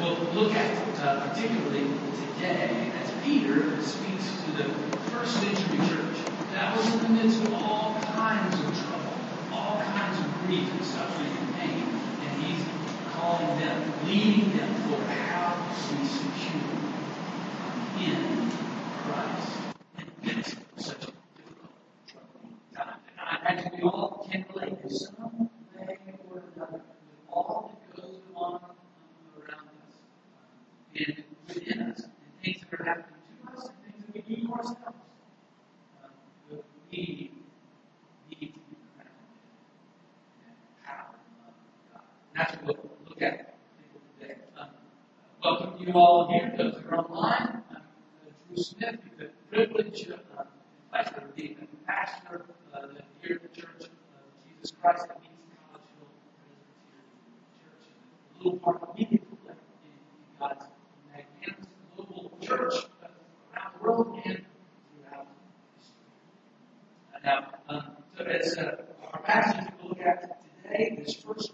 we'll look at, uh, particularly today, as Peter speaks to the first century church. That was in the midst of all kinds of trouble, all kinds of grief and suffering and pain, and he's calling them, leading them for how to be secure in Christ first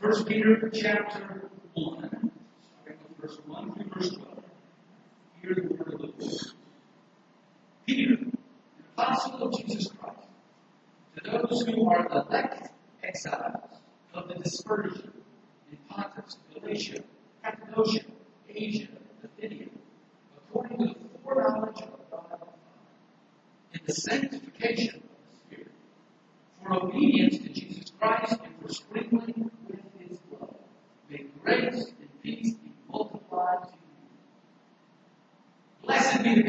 First Peter chapter one, starting with verse one through verse twelve. Hear the word of the Lord. Peter, an apostle of Jesus Christ, to those who are the elect exiles of the dispersion in Pontus, Galatia, Cappadocia, Asia, and Bithynia, according to the foreknowledge of God in the sanctification of the Spirit, for obedience to Jesus Christ and for sprinkling with his blood. May grace and peace be multiplied to you. Blessed be the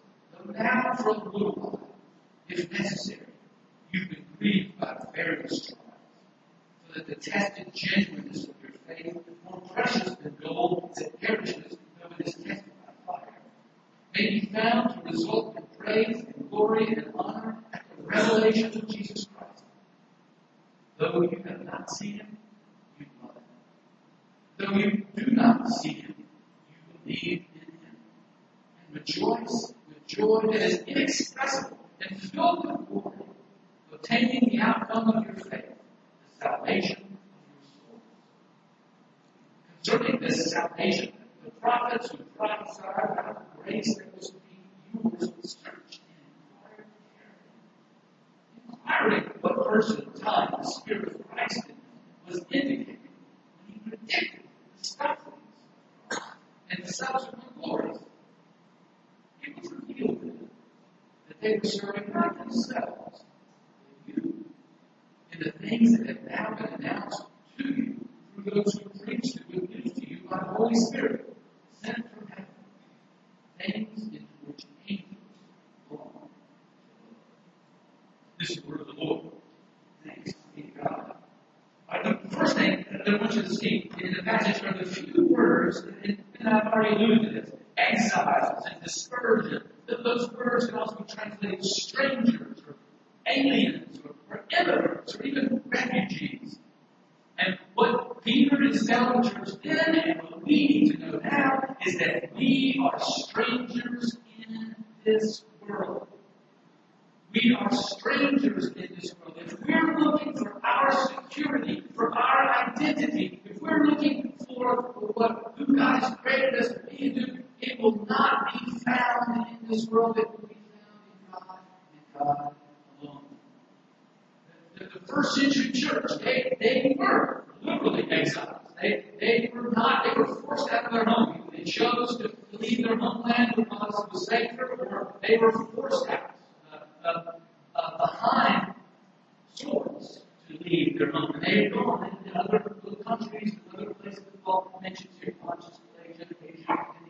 now for a if necessary, you've been grieved by various trials, so that the tested genuineness of your faith, more precious than gold that perishes though it is tested by fire, may be found to result in praise and glory and honor at the revelation of Jesus Christ. Though you have not seen him, you love him. Though you do not see him, you believe in him. And rejoice joy that is inexpressible and filled with glory, obtaining the outcome of your faith, the salvation of your soul. Concerning this salvation, the prophets who prophesied about the grace that was to be yours searched and inquired carefully. Inquiring what person time the Spirit of Christ in was indicating when he predicted the sufferings and the subsequent glories. It was revealed to them that they were serving not themselves, but you, in the things that have now been announced to you through those who preach the good news to you by the Holy Spirit, sent from heaven, things into which angels belong. This is the word of the Lord. Thanks be to God. Right, the first thing that I want you to see in the passage are the few words, and, and I've already alluded to this, exiles and dispersion. That those words can also be translated strangers or aliens or, immigrants or even refugees. And what Peter is telling the church then and what we need to know now is that we are strangers in this world. We are strangers in this world. If we're looking for our security, for our identity, if we're looking for what who God has created us to be and do, it will not be found in this world. It will be found in God and God alone. The, the first century church, they, they were literally exiles. They, they were not, they were forced out of their home. They chose to leave their homeland because it was safer, or they were forced out uh, uh, uh, behind swords to leave their home. And they had gone into other countries other places that Paul mentions here, Galatia, Asia. Um,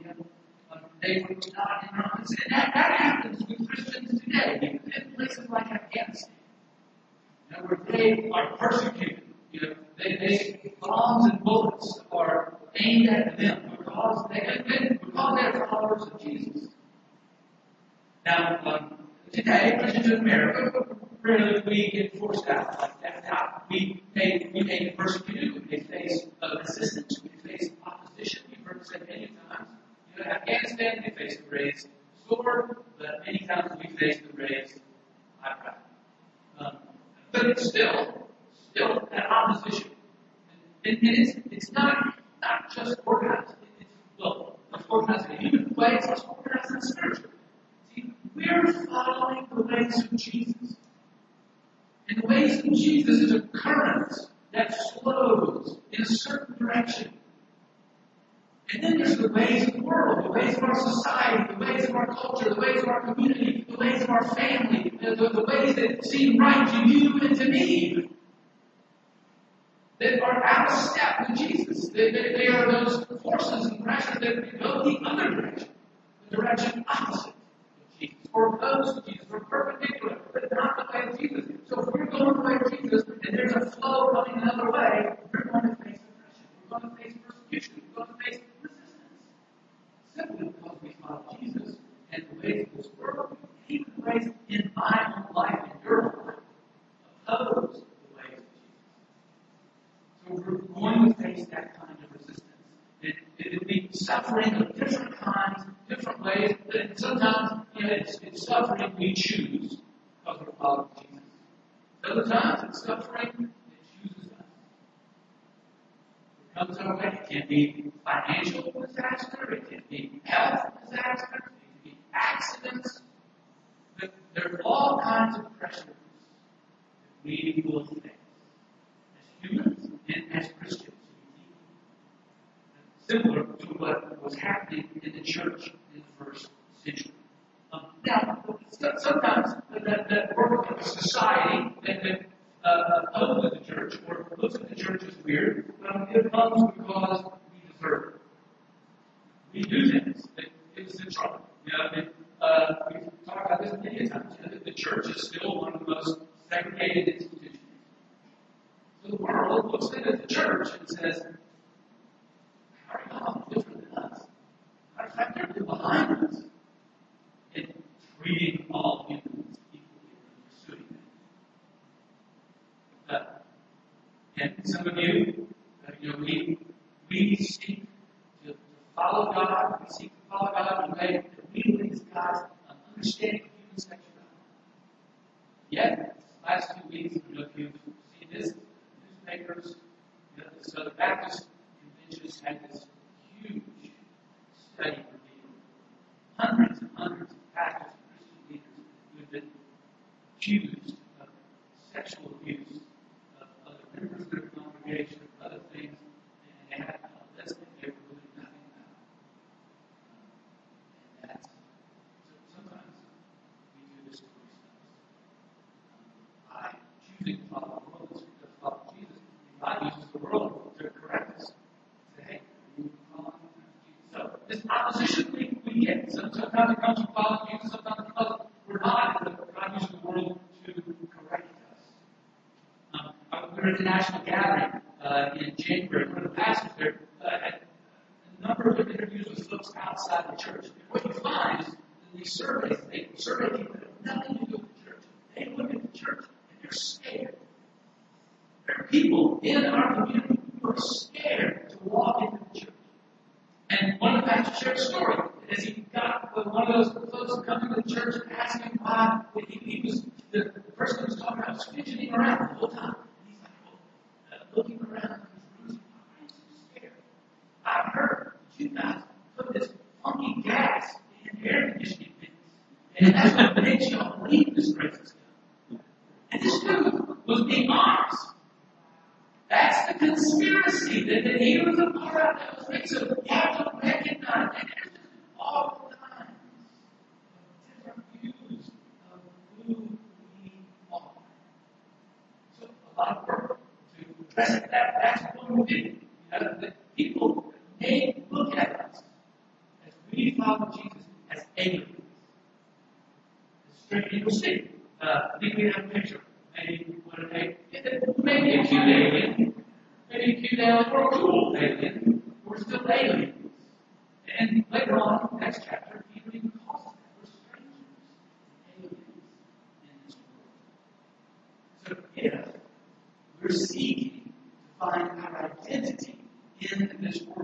they were not homes. And that, that happens with Christians today, in places like Afghanistan. You where they are persecuted. You know, they, they bombs and bullets are aimed at them because they have been, because they're followers of Jesus. Now, um, today, Christians in America, rarely we get forced out like that. We may we may be persecuted, we may face uh, resistance, we may face opposition. You've heard it said many times. You know, Afghanistan, we face the raised sword, but many times we face the raised eyebrow. Um, but it's still, still an opposition. And, and it's, it's not, not just organized. It's, well, it's organized in a human way, it's also organized in spiritual See, we're following the ways of Jesus. And the ways of Jesus is a current that flows in a certain direction. And then there's the ways of the world, the ways of our society, the ways of our culture, the ways of our community, the ways of our family, the, the, the ways that seem right to you and to me. That are out of step with Jesus. They, they, are those forces and pressures that go the other direction, the direction opposite of Jesus, or opposed to Jesus, or perpendicular, but not the way of Jesus. So if we're going the way of Jesus and there's a flow coming another way, we're going to face oppression, we're going to face persecution, we're going to face resistance. Simply because we follow Jesus this world, even the ways in my own life and your life, oppose the ways of Jesus. So we're going to face that kind of resistance. It, it would be suffering of different kinds, different ways, but sometimes you know, it's, it's suffering we choose because we're Jesus. Other times it's suffering that chooses us. It comes our way. It can be financial disaster, it can be health disaster, accidents. There are all kinds of pressures that we will face as humans and as Christians. Similar to what was happening in the church in the first century. Um, now, sometimes that, work of society that, that uh, opposes the church or looks at the church as weird, um, it comes because we deserve it. We do things that get us in trouble. You know, and, uh, we've talked about this many times. You know, the church is still one of the most segregated institutions. So the world looks at the church and says, it. Sometimes it comes from God's view, sometimes. We're not in God uses the world to correct us. Um, we're a national gathering uh, in January. One of the pastors there uh, had a number of interviews with folks outside the church. That's, that, that's what we do. people, may look at us as we follow Jesus as aliens. You will see. Uh, I think we have a picture. Maybe you want to day, maybe a cute alien, maybe a cute alien or a cool alien. We're still aliens. And later on, next chapter, he even calls us that we're strangers, aliens in this world. So, yes, we're seeing into this world.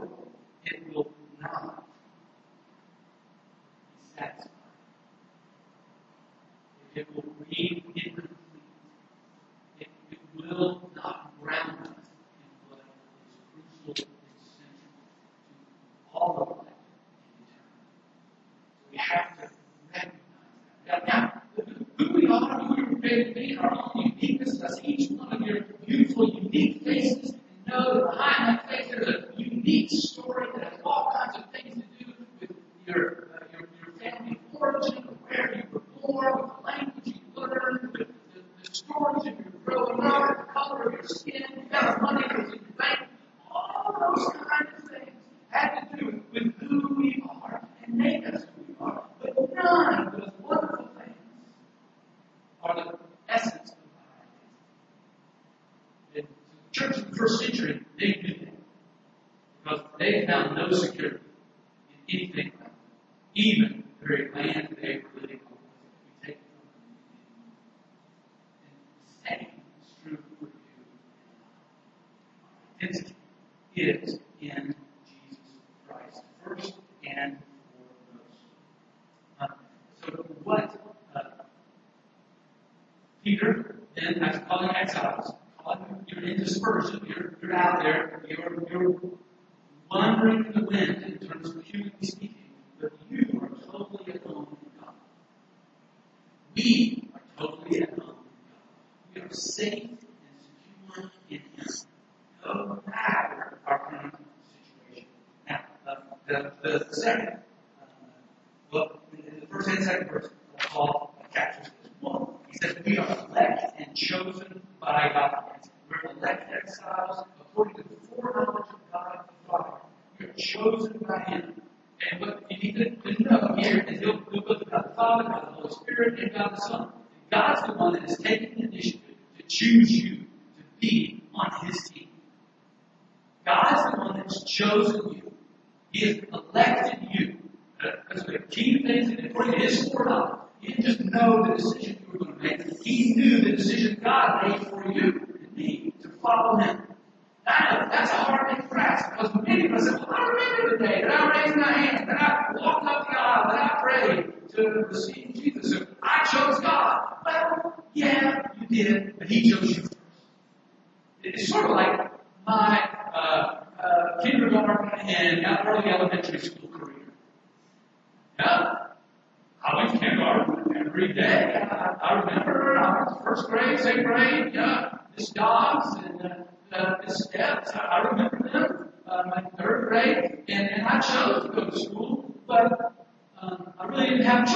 fortune, from the color of your skin, you. have money because we are elect and chosen by God. We're elect exiles according to the foreknowledge of God the Father. We're chosen by Him. And what He need to know here is He'll you'll God the Father, God the Holy Spirit, and God the Son. God's the one that is taking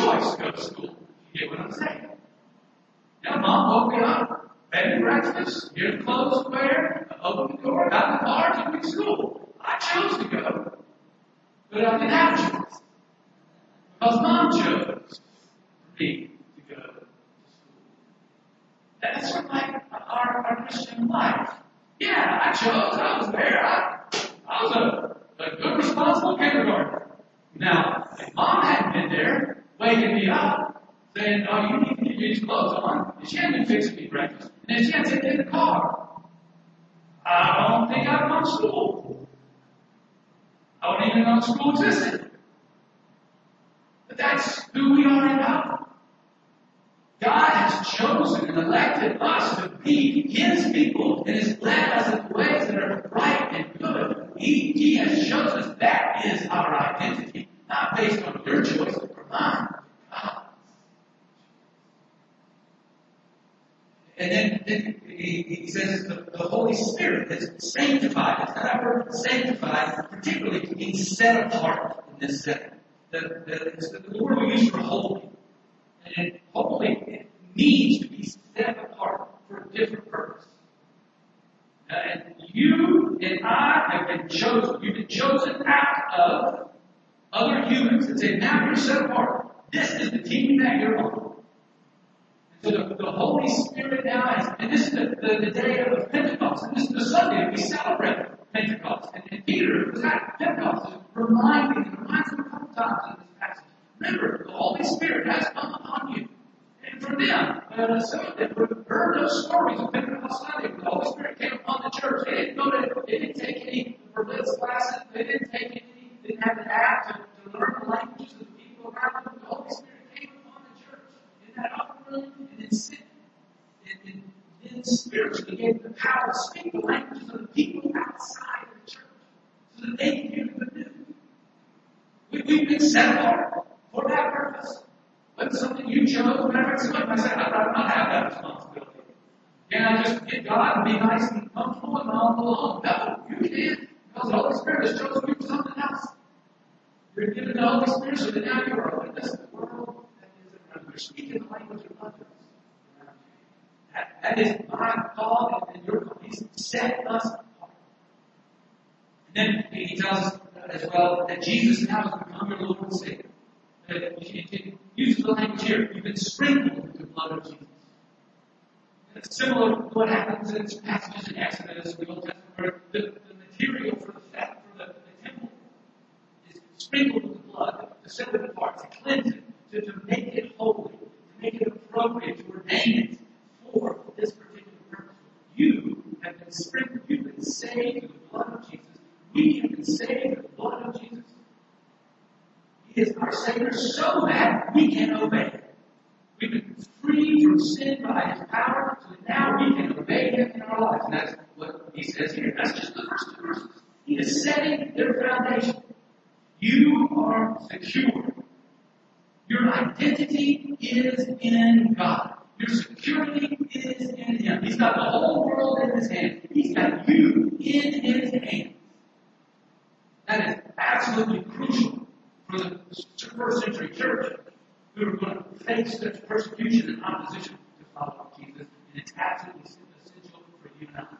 choice to go to school. You get what I'm saying? Now, mom woke me up, bed breakfast, breakfast, the clothes to wear, opened the door, got in the car, took me to school. I chose to go, but I didn't have a choice. Because mom chose me to go to school. That's sort of like our, our Christian life. Yeah, I chose, I was there, I, I was a, a good responsible kindergartner. Now, if mom hadn't been there, waking me up, saying, oh, you need to get these clothes on, and she hadn't fixing me breakfast, and then she had to me in the car, I don't think I'd gone to school. I wouldn't even know school existed. But that's who we are in God. God has chosen and elected us to be His people and has led us in ways that are right and good. He, he has chosen us. That is our identity, not based on your choice. And then, then he, he says the, the Holy Spirit is sanctified. It's that word sanctified, particularly being set apart in this setting. The, the, the word we use for holy. And holy it needs to be set apart for a different purpose. Uh, and you and I have been chosen. You've been chosen out of other humans and say, now you're set apart. This is the team that you're on. So the, the Holy Spirit now is, and this is the, the, the day of Pentecost, and this is the Sunday we celebrate Pentecost. And, and Peter was at Pentecost, reminding, and reminds him a couple times in this passage. Remember, the Holy Spirit has come upon you. And for them, uh, some of them heard those stories of Pentecost Sunday when the Holy Spirit came upon the church. They didn't go to, they didn't take any Berlitz classes, they didn't take any, didn't have an app to, to learn the languages of the people around them. The Holy Spirit came upon the church in that upper room and in sin. And, and then spiritually gave the power to speak the languages of the people outside of the church so that they can hear the news. We, we've been set apart for that purpose. But something you chose, whenever it's something I said, I'd rather not have that responsibility. Can I just get God and be nice and comfortable and all alone? No, you can't. Because the Holy Spirit has chosen you. You're given the Holy Spirit so that now you are the world that is around you. The language of others you. That, that is my call and your call. He's set us apart. And then he tells us as well that Jesus now has become your Lord and Savior. That he uses the language here. You've been sprinkled with the blood of Jesus. It's similar to what happens in passages in Exodus the Old Testament where the, the material for the theft, for the, the temple is sprinkled with blood to set it apart, to cleanse it, to, to make it holy, to make it appropriate, to ordain it for this particular purpose. You have been sprinkled, you've been saved with the blood of Jesus. We have been saved with the blood of Jesus. He is our Savior so that we can obey. We've been freed from sin by His power, so now we can obey Him in our lives. And that's what He says here. That's just the first two verses. He is setting their foundation. You are secure. Your identity is in God. Your security is in Him. He's got the whole world in His hands. He's got you in His hands. That is absolutely crucial for the first century church who are going to face such persecution and opposition to follow Jesus. And it's absolutely essential for you and I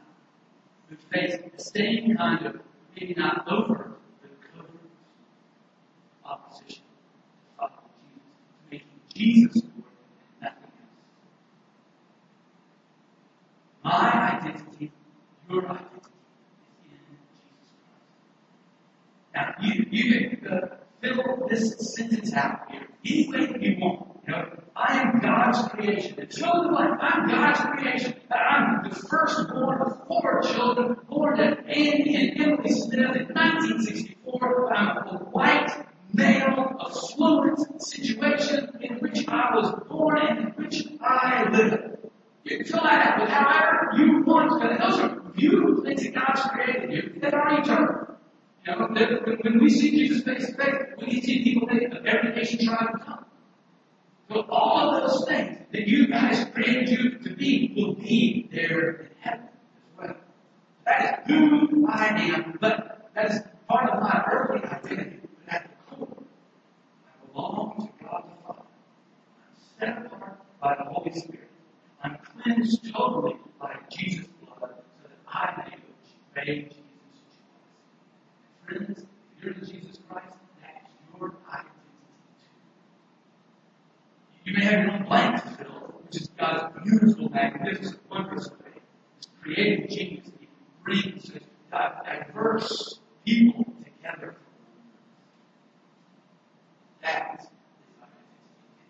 who face the same kind of, maybe not over, but covert opposition follow Jesus, to making Jesus Lord and nothing else. My identity, your identity, is in Jesus Christ. Now, you, you can uh, fill this sentence out here any way you want. You know, I am God's creation. And fill in the blank. I'm God's creation. I'm the firstborn of four children born to Andy and Emily Smith in 1964. I'm a white male, affluent situation in which I was born and in which I live. You can fill that out with however you want. But those are you things that God's created you that are eternal. You know, when we see Jesus face to face, we see people of every nation, tribe, and tongue. So all of those things that you guys created you to be will be there in heaven as well. That is who I am, but that is part of my earthly identity. But at the core, I belong to God the Father. I'm set apart by the Holy Spirit. I'm cleansed totally by Jesus' blood so that I may obey Jesus' Friends, if you're in Jesus Christ, that is your identity too. You may have your own blank to fill, which is God's beautiful, magnificent, wondrous way. His creative genius. He brings such diverse people together That is identity.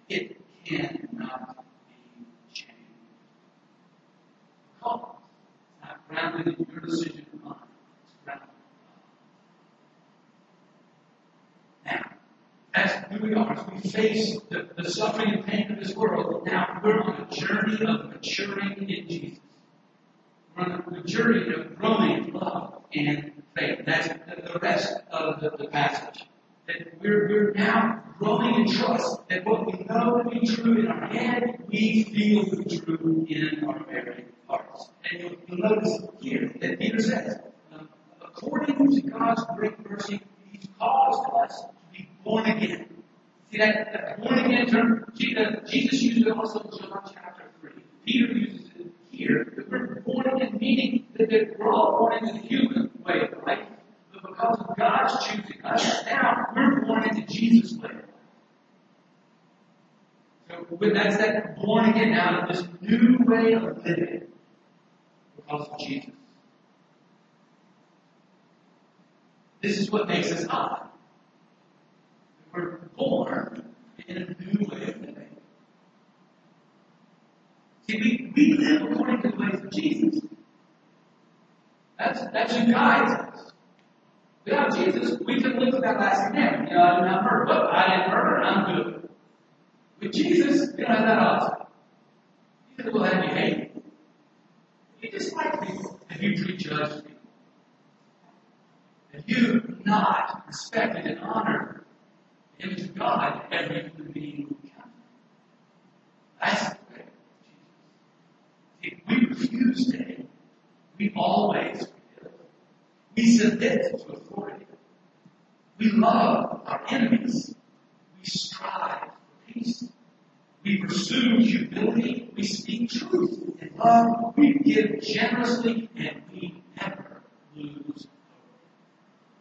It cannot be changed. Because it's not grounded in your decision of mine. It's grounded in God. Now, that's who we are. As we face the, the suffering and pain of this world, now we're on a journey of maturing in Jesus. We're on a journey of growing in love and faith. That's the, the rest of the, the passage. That we're, we're now growing in trust that what we know to be true in our head, we feel to be in our very hearts. And notice here that Peter says, according to God's great mercy, He's caused us to be born again. See that, that born again term? Jesus used it also in John chapter 3. Peter uses it here. That we're born again, meaning that we're all born into the human way of life. But because of God's choosing us, now we're born into Jesus' way. But that's that born again out of this new way of living because of Jesus. This is what makes us odd. We're born in a new way of living. See, we, we live according to the ways of Jesus. That's, that's who guides us. Without Jesus, we could live with that last name. You know, I did not murder, but I didn't murder, I'm good. With Jesus, you don't have that option. Jesus will have you hate. You dislike people and you prejudge people. And you not respected and honored the image of God every human being who can. That's the way. If we refuse to hate, we always forgive. We submit to authority. We love our enemies. We strive for peace. We pursue humility. We speak truth in love. We give generously and we never lose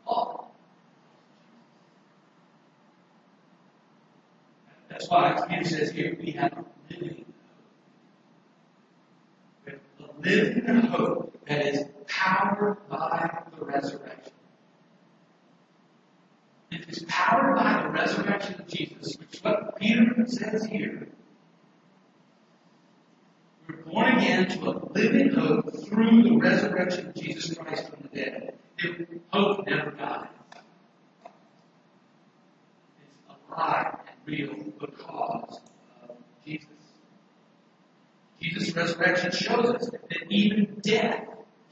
hope. All. That's why Peter says here we have a living hope. We have a living hope that is powered by the resurrection. It is powered by the resurrection of Jesus, which is what Peter says here. We're born again to a living hope through the resurrection of Jesus Christ from the dead. If hope never dies. It's alive and real because of Jesus. Jesus' resurrection shows us that even death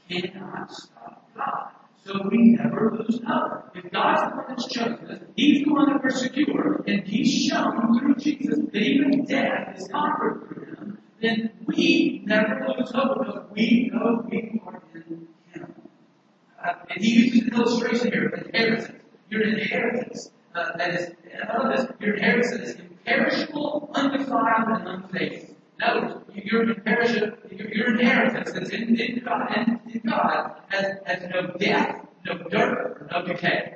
cannot stop God. So we never lose hope. If God's the one that's chosen us, He's the one that we're secure, and He's shown through Jesus that even death is conquered through Him, then we never lose hope because we know we are in Him. Uh, and He uses an illustration here of inheritance. Your inheritance uh, that is, love this, your inheritance is imperishable, undefiled, and unfading. In your, your inheritance that's in, in God, in, in God has, has no death, no dirt, no decay.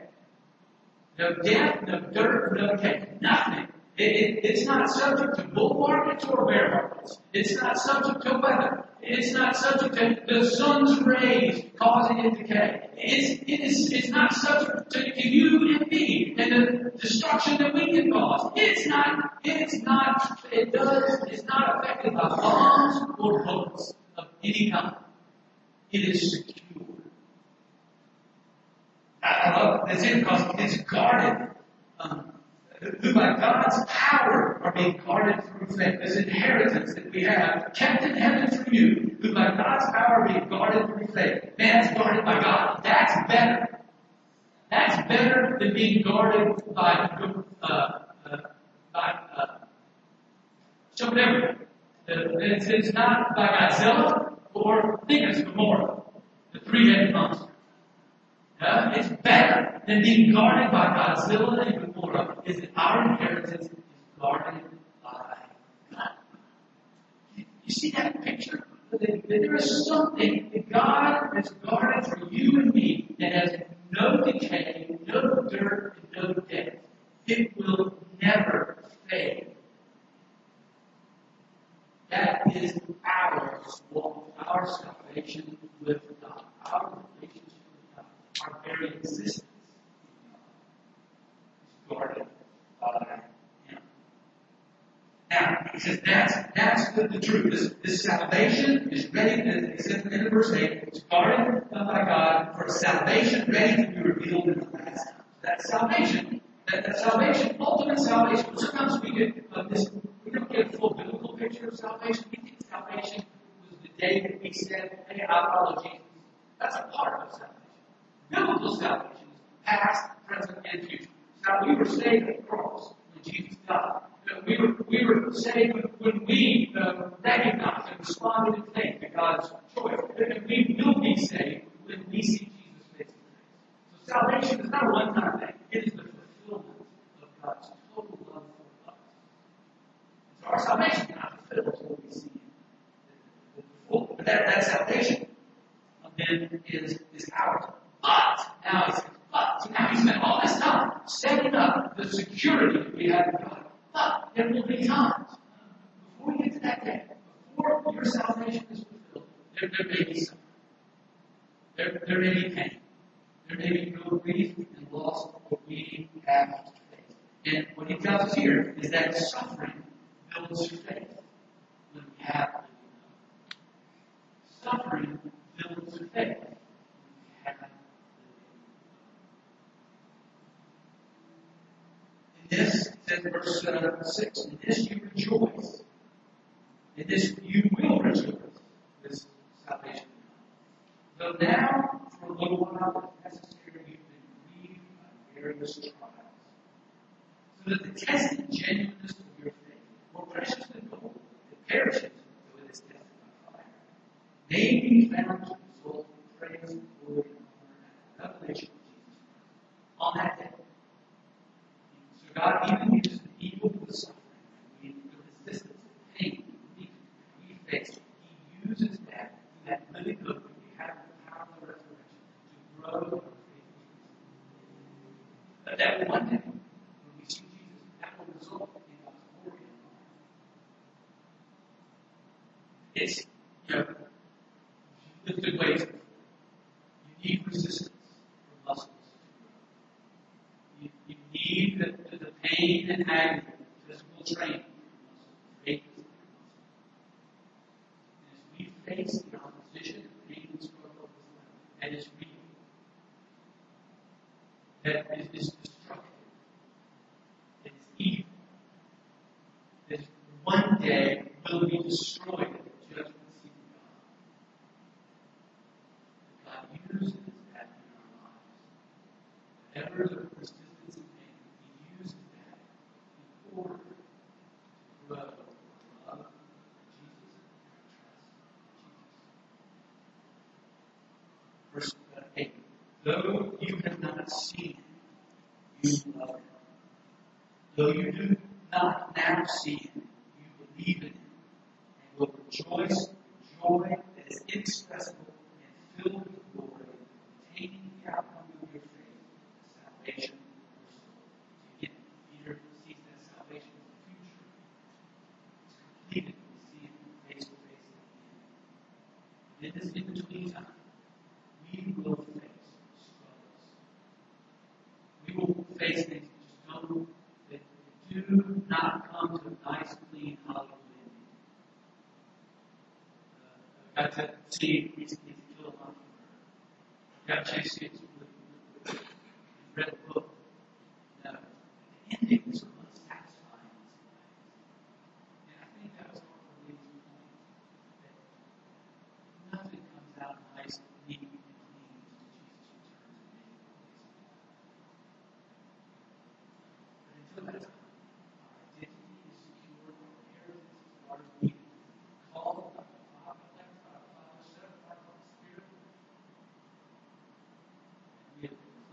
No death, no dirt, no decay. Nothing. It, it, it's not subject to bull markets or bear markets. It's not subject to weather. It's not subject to the sun's rays causing it to decay. It's, it is, it's not subject to, to you and me and the destruction that we can cause. It's not, it's not, it does, it's not affected by bombs or bullets of any kind. It is secure. I love that's it because it's guarded. Um, who by God's power are being guarded through faith. This inheritance that we have, kept in heaven for you, who by God's power are being guarded through faith. Man's guarded by God. That's better. That's better than being guarded by, uh, uh, by, uh, something everywhere. It's, it's not by Godzilla or Venus Gamora, the three-headed monster. Uh, it's better than being guarded by Godzilla and is that our inheritance is guarded by God. You see that picture? That there is something that God has guarded for you and me that has no decay, no dirt, and no death. It will never fade. That is our our salvation with God, our relationship with God, our very existence is guarded by says that's that's the, the truth. This, this salvation is ready. It says in verse eight, it's guarded by God for salvation ready to be revealed in the last time. That salvation, that, that salvation, ultimate salvation. Sometimes we get uh, this. We don't get a full biblical picture of salvation. We think salvation was the day that we said, "Hey, I follow Jesus." That's a part of salvation. Biblical salvation is past, present, and future. Now we were saved at the cross when Jesus died. We were, we were saved when we uh, recognized and responded in faith to God's choice. And we will be saved when we see Jesus face to face. So salvation is not a one-time thing. It is the fulfillment of God's total love for us. So our salvation is not fulfilled until we see. But that, that salvation then is, is ours. But now he but he spent all this time setting up the security we have in God. But there will be times uh, before you get to that day, before your salvation is fulfilled, there, there may be suffering. There, there may be pain. There may be real grief and loss what we have to face. And what he tells us here is that suffering builds faith when we have Suffering builds faith. This, says verse uh, 6, in this you rejoice. In this you will rejoice. This salvation. Though now, for a little while, it's necessary you've been grieved by various trials. So that the tested genuineness of your faith, more precious than gold, that perishes, though it is tested by fire, may be found to result in praise, glory, and revelation of Jesus. On that day, God even uses the evil of the suffering, the resistance, the pain, the face. He uses that, that living hope that we have the power of the resurrection to grow. But that one day, when we see Jesus, that will result in God's glory. It's, you know, lifted weights. You need resistance for muscles. You, you need the, and agony physical training as we face the opposition, pain and struggle that is real. That is, is destructive. That is evil. That one day will be destroyed at the judgment seat of God. God uses that in our lives. Whatever the resistance and pain, He uses that in order to grow our love for Jesus and our trust in Jesus. Verse 8. Though you have not seen him, you love him. Though you do not now see you believe in him and will rejoice with joy that is inexpressible and filled with glory, obtaining the outcome of your faith, the salvation of your soul. Again, Peter sees that salvation as the future. It's completed when we see him face to face at the end. In this in between time, we will face struggles. We will face things that just don't that do not come to a nice, clean Hollywood ending. Uh, I got to see recently to kill a mockingbird. Got a chance to with, with, with, read the book. Now, the ending was most satisfying in some ways. And I think that was part of the reason that nothing comes out nice, neat, and clean until Jesus returns and makes it But until that time, our identity is secure, our inheritance is guarded, we called by the Father, elect by the Father, set apart by the Spirit, and we have been cleansed by God's Son.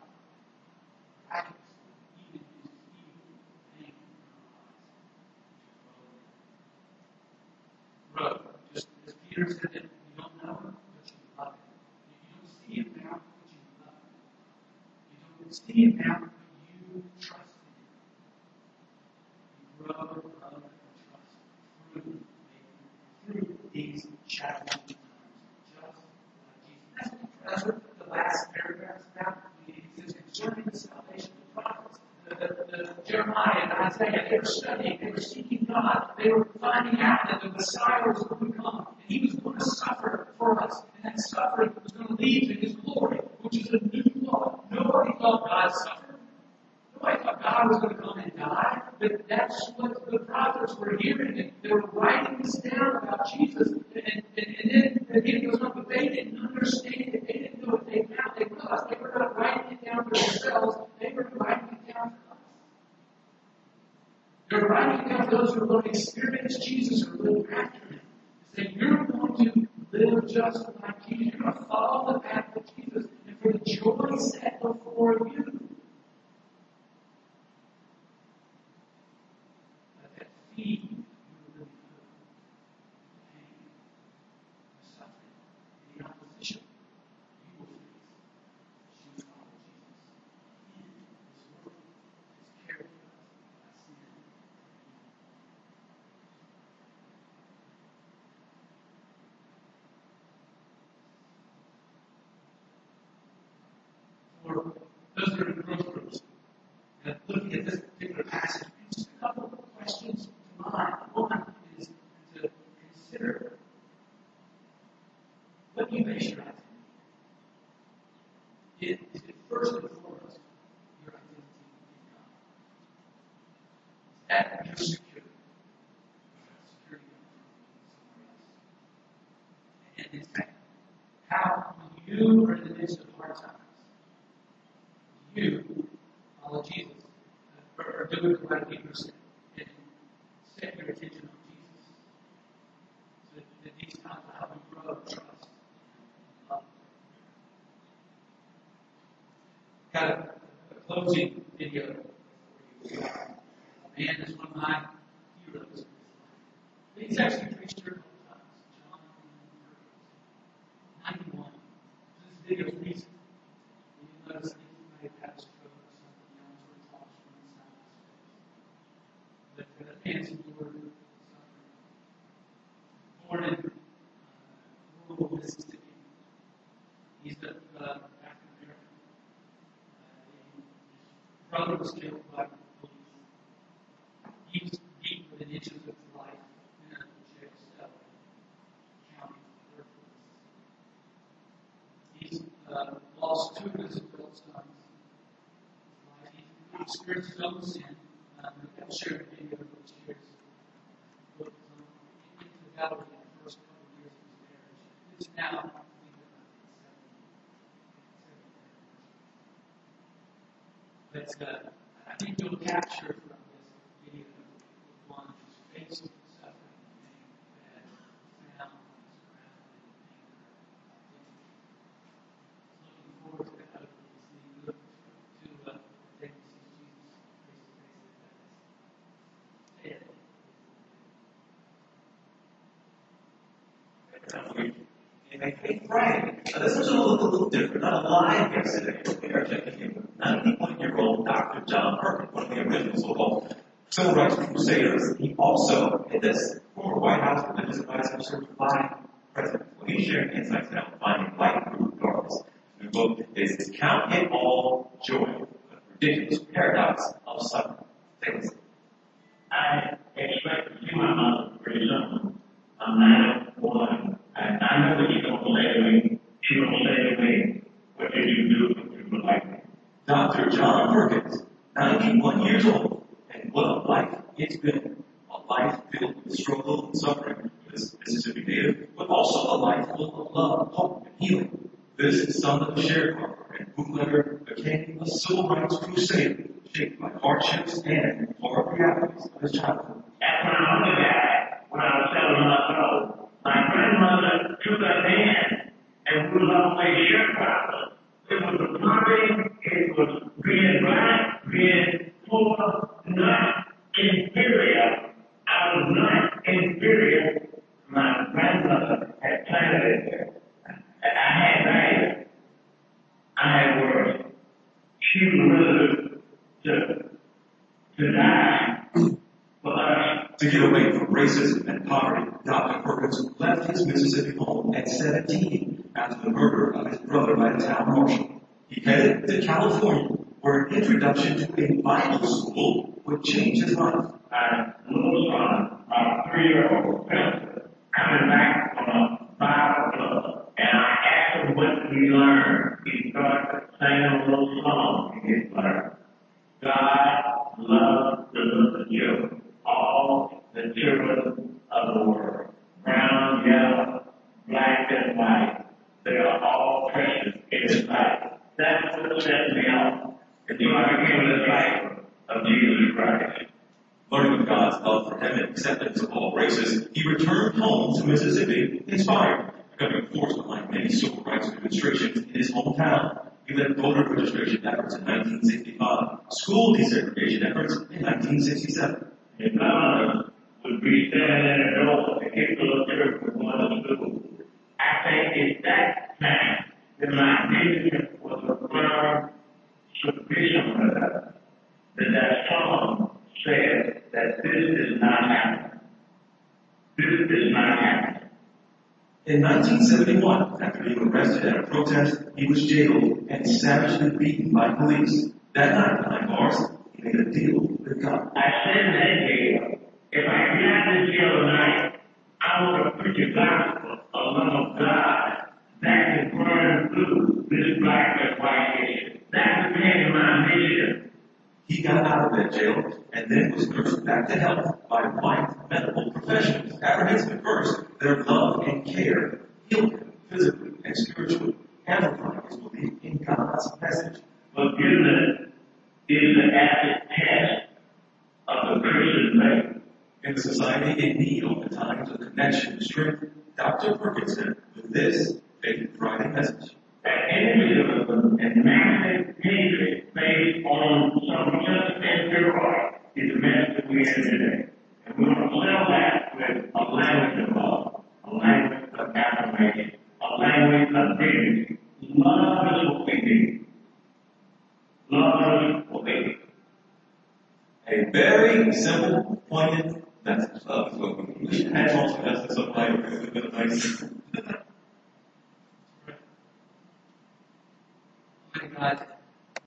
As you don't know but you love. You don't see it now, you love. You don't see it now, you trust in. You grow love and trust through through these challenging times, just Jesus. That's, what the last paragraph is about. It says concerning the salvation of the prophets. The, the, the Jeremiah and Isaiah, they were studying, they were seeking God, they were finding out that the Messiah was going to come, and he was going to suffer for us, and that suffering was going to lead to his glory, which is a new law. Nobody thought God suffered. Nobody thought God was going to come and die, but that's what the prophets were hearing. And they were writing this down about Jesus, and, and, and then again it goes on, but they didn't understand it. They didn't know what they found. They realized they were not writing it down for themselves, they were writing it down for us. They're writing down those who are going to experience Jesus or live after Saying, you're going to live just like Jesus. You're going to follow the path of Jesus, and for the joy set before you. Let that feed your living hope, the pain, the suffering, the opposition you will face. as You follow Jesus in His work, His character, by sin and evil. For those that are in growth groups, and looking at this particular passage, just a couple of questions to mind. One is to consider your identity? Is is it first and foremost your identity in God? Is that your security? Or security? And fact, how you are in the midst of hard times, you follow Jesus, or, do it the and set your attention on Jesus. So that, that these times will help you grow in trust and love. Got a, a closing video man is one of my heroes. He's actually preached here a couple times. John Perkins. 91. This video is recent. You notice that he may have had a stroke or something, you know, sort of talks from inside his face. But uh, Nancy Lord suffering. Born in uh, rural Mississippi. He's a uh, African American. Uh, his brother was killed by the police. He was beat within inches of his life in a jail cell in county Clerk, He's uh, lost two of his adult sons. He experienced his own sin. Um, I'll share a video which shares what was on into the gallery in the first couple of years of his marriage. It's now, But uh, I think you'll capture from this video one who's faced with suffering and pain that found his ground in identity. Looking forward to that as he looks to uh, the day he sees Jesus face to face with And I think, right. Now, this one's going to look a little different. Not a live yesterday. We are checking in with 91-year-old Dr. John Perkins, one of the original so-called civil rights crusaders. He also, in this former White House religious advisor, served by President Clinton. He's sharing insights now finding light through darkness. The book is Count It All Joy, the ridiculous paradox of suffering. Take a listen. I expect you are not pretty soon. I'm not one. And I know that you don't say to me, you don't say to me, what did you do that you would like me? Dr. John Perkins, 91 years old, and what a life it's been. A life filled with struggle and suffering, this Mississippi native, but also a life full of love, hope, and healing. This son of a sharecropper and bootlegger became a civil rights crusader, shaped by hardships and hard realities of his childhood. California, where an introduction to a Bible school would change his life. and moved on a three-year-old. Uh, I'm police that night behind bars and made a deal with God. I send that video. If I get out of jail tonight, I want to preach a gospel of love of God that can burn through this black and white issue. That's of my mission. He got out of that jail and then was nursed back to health by white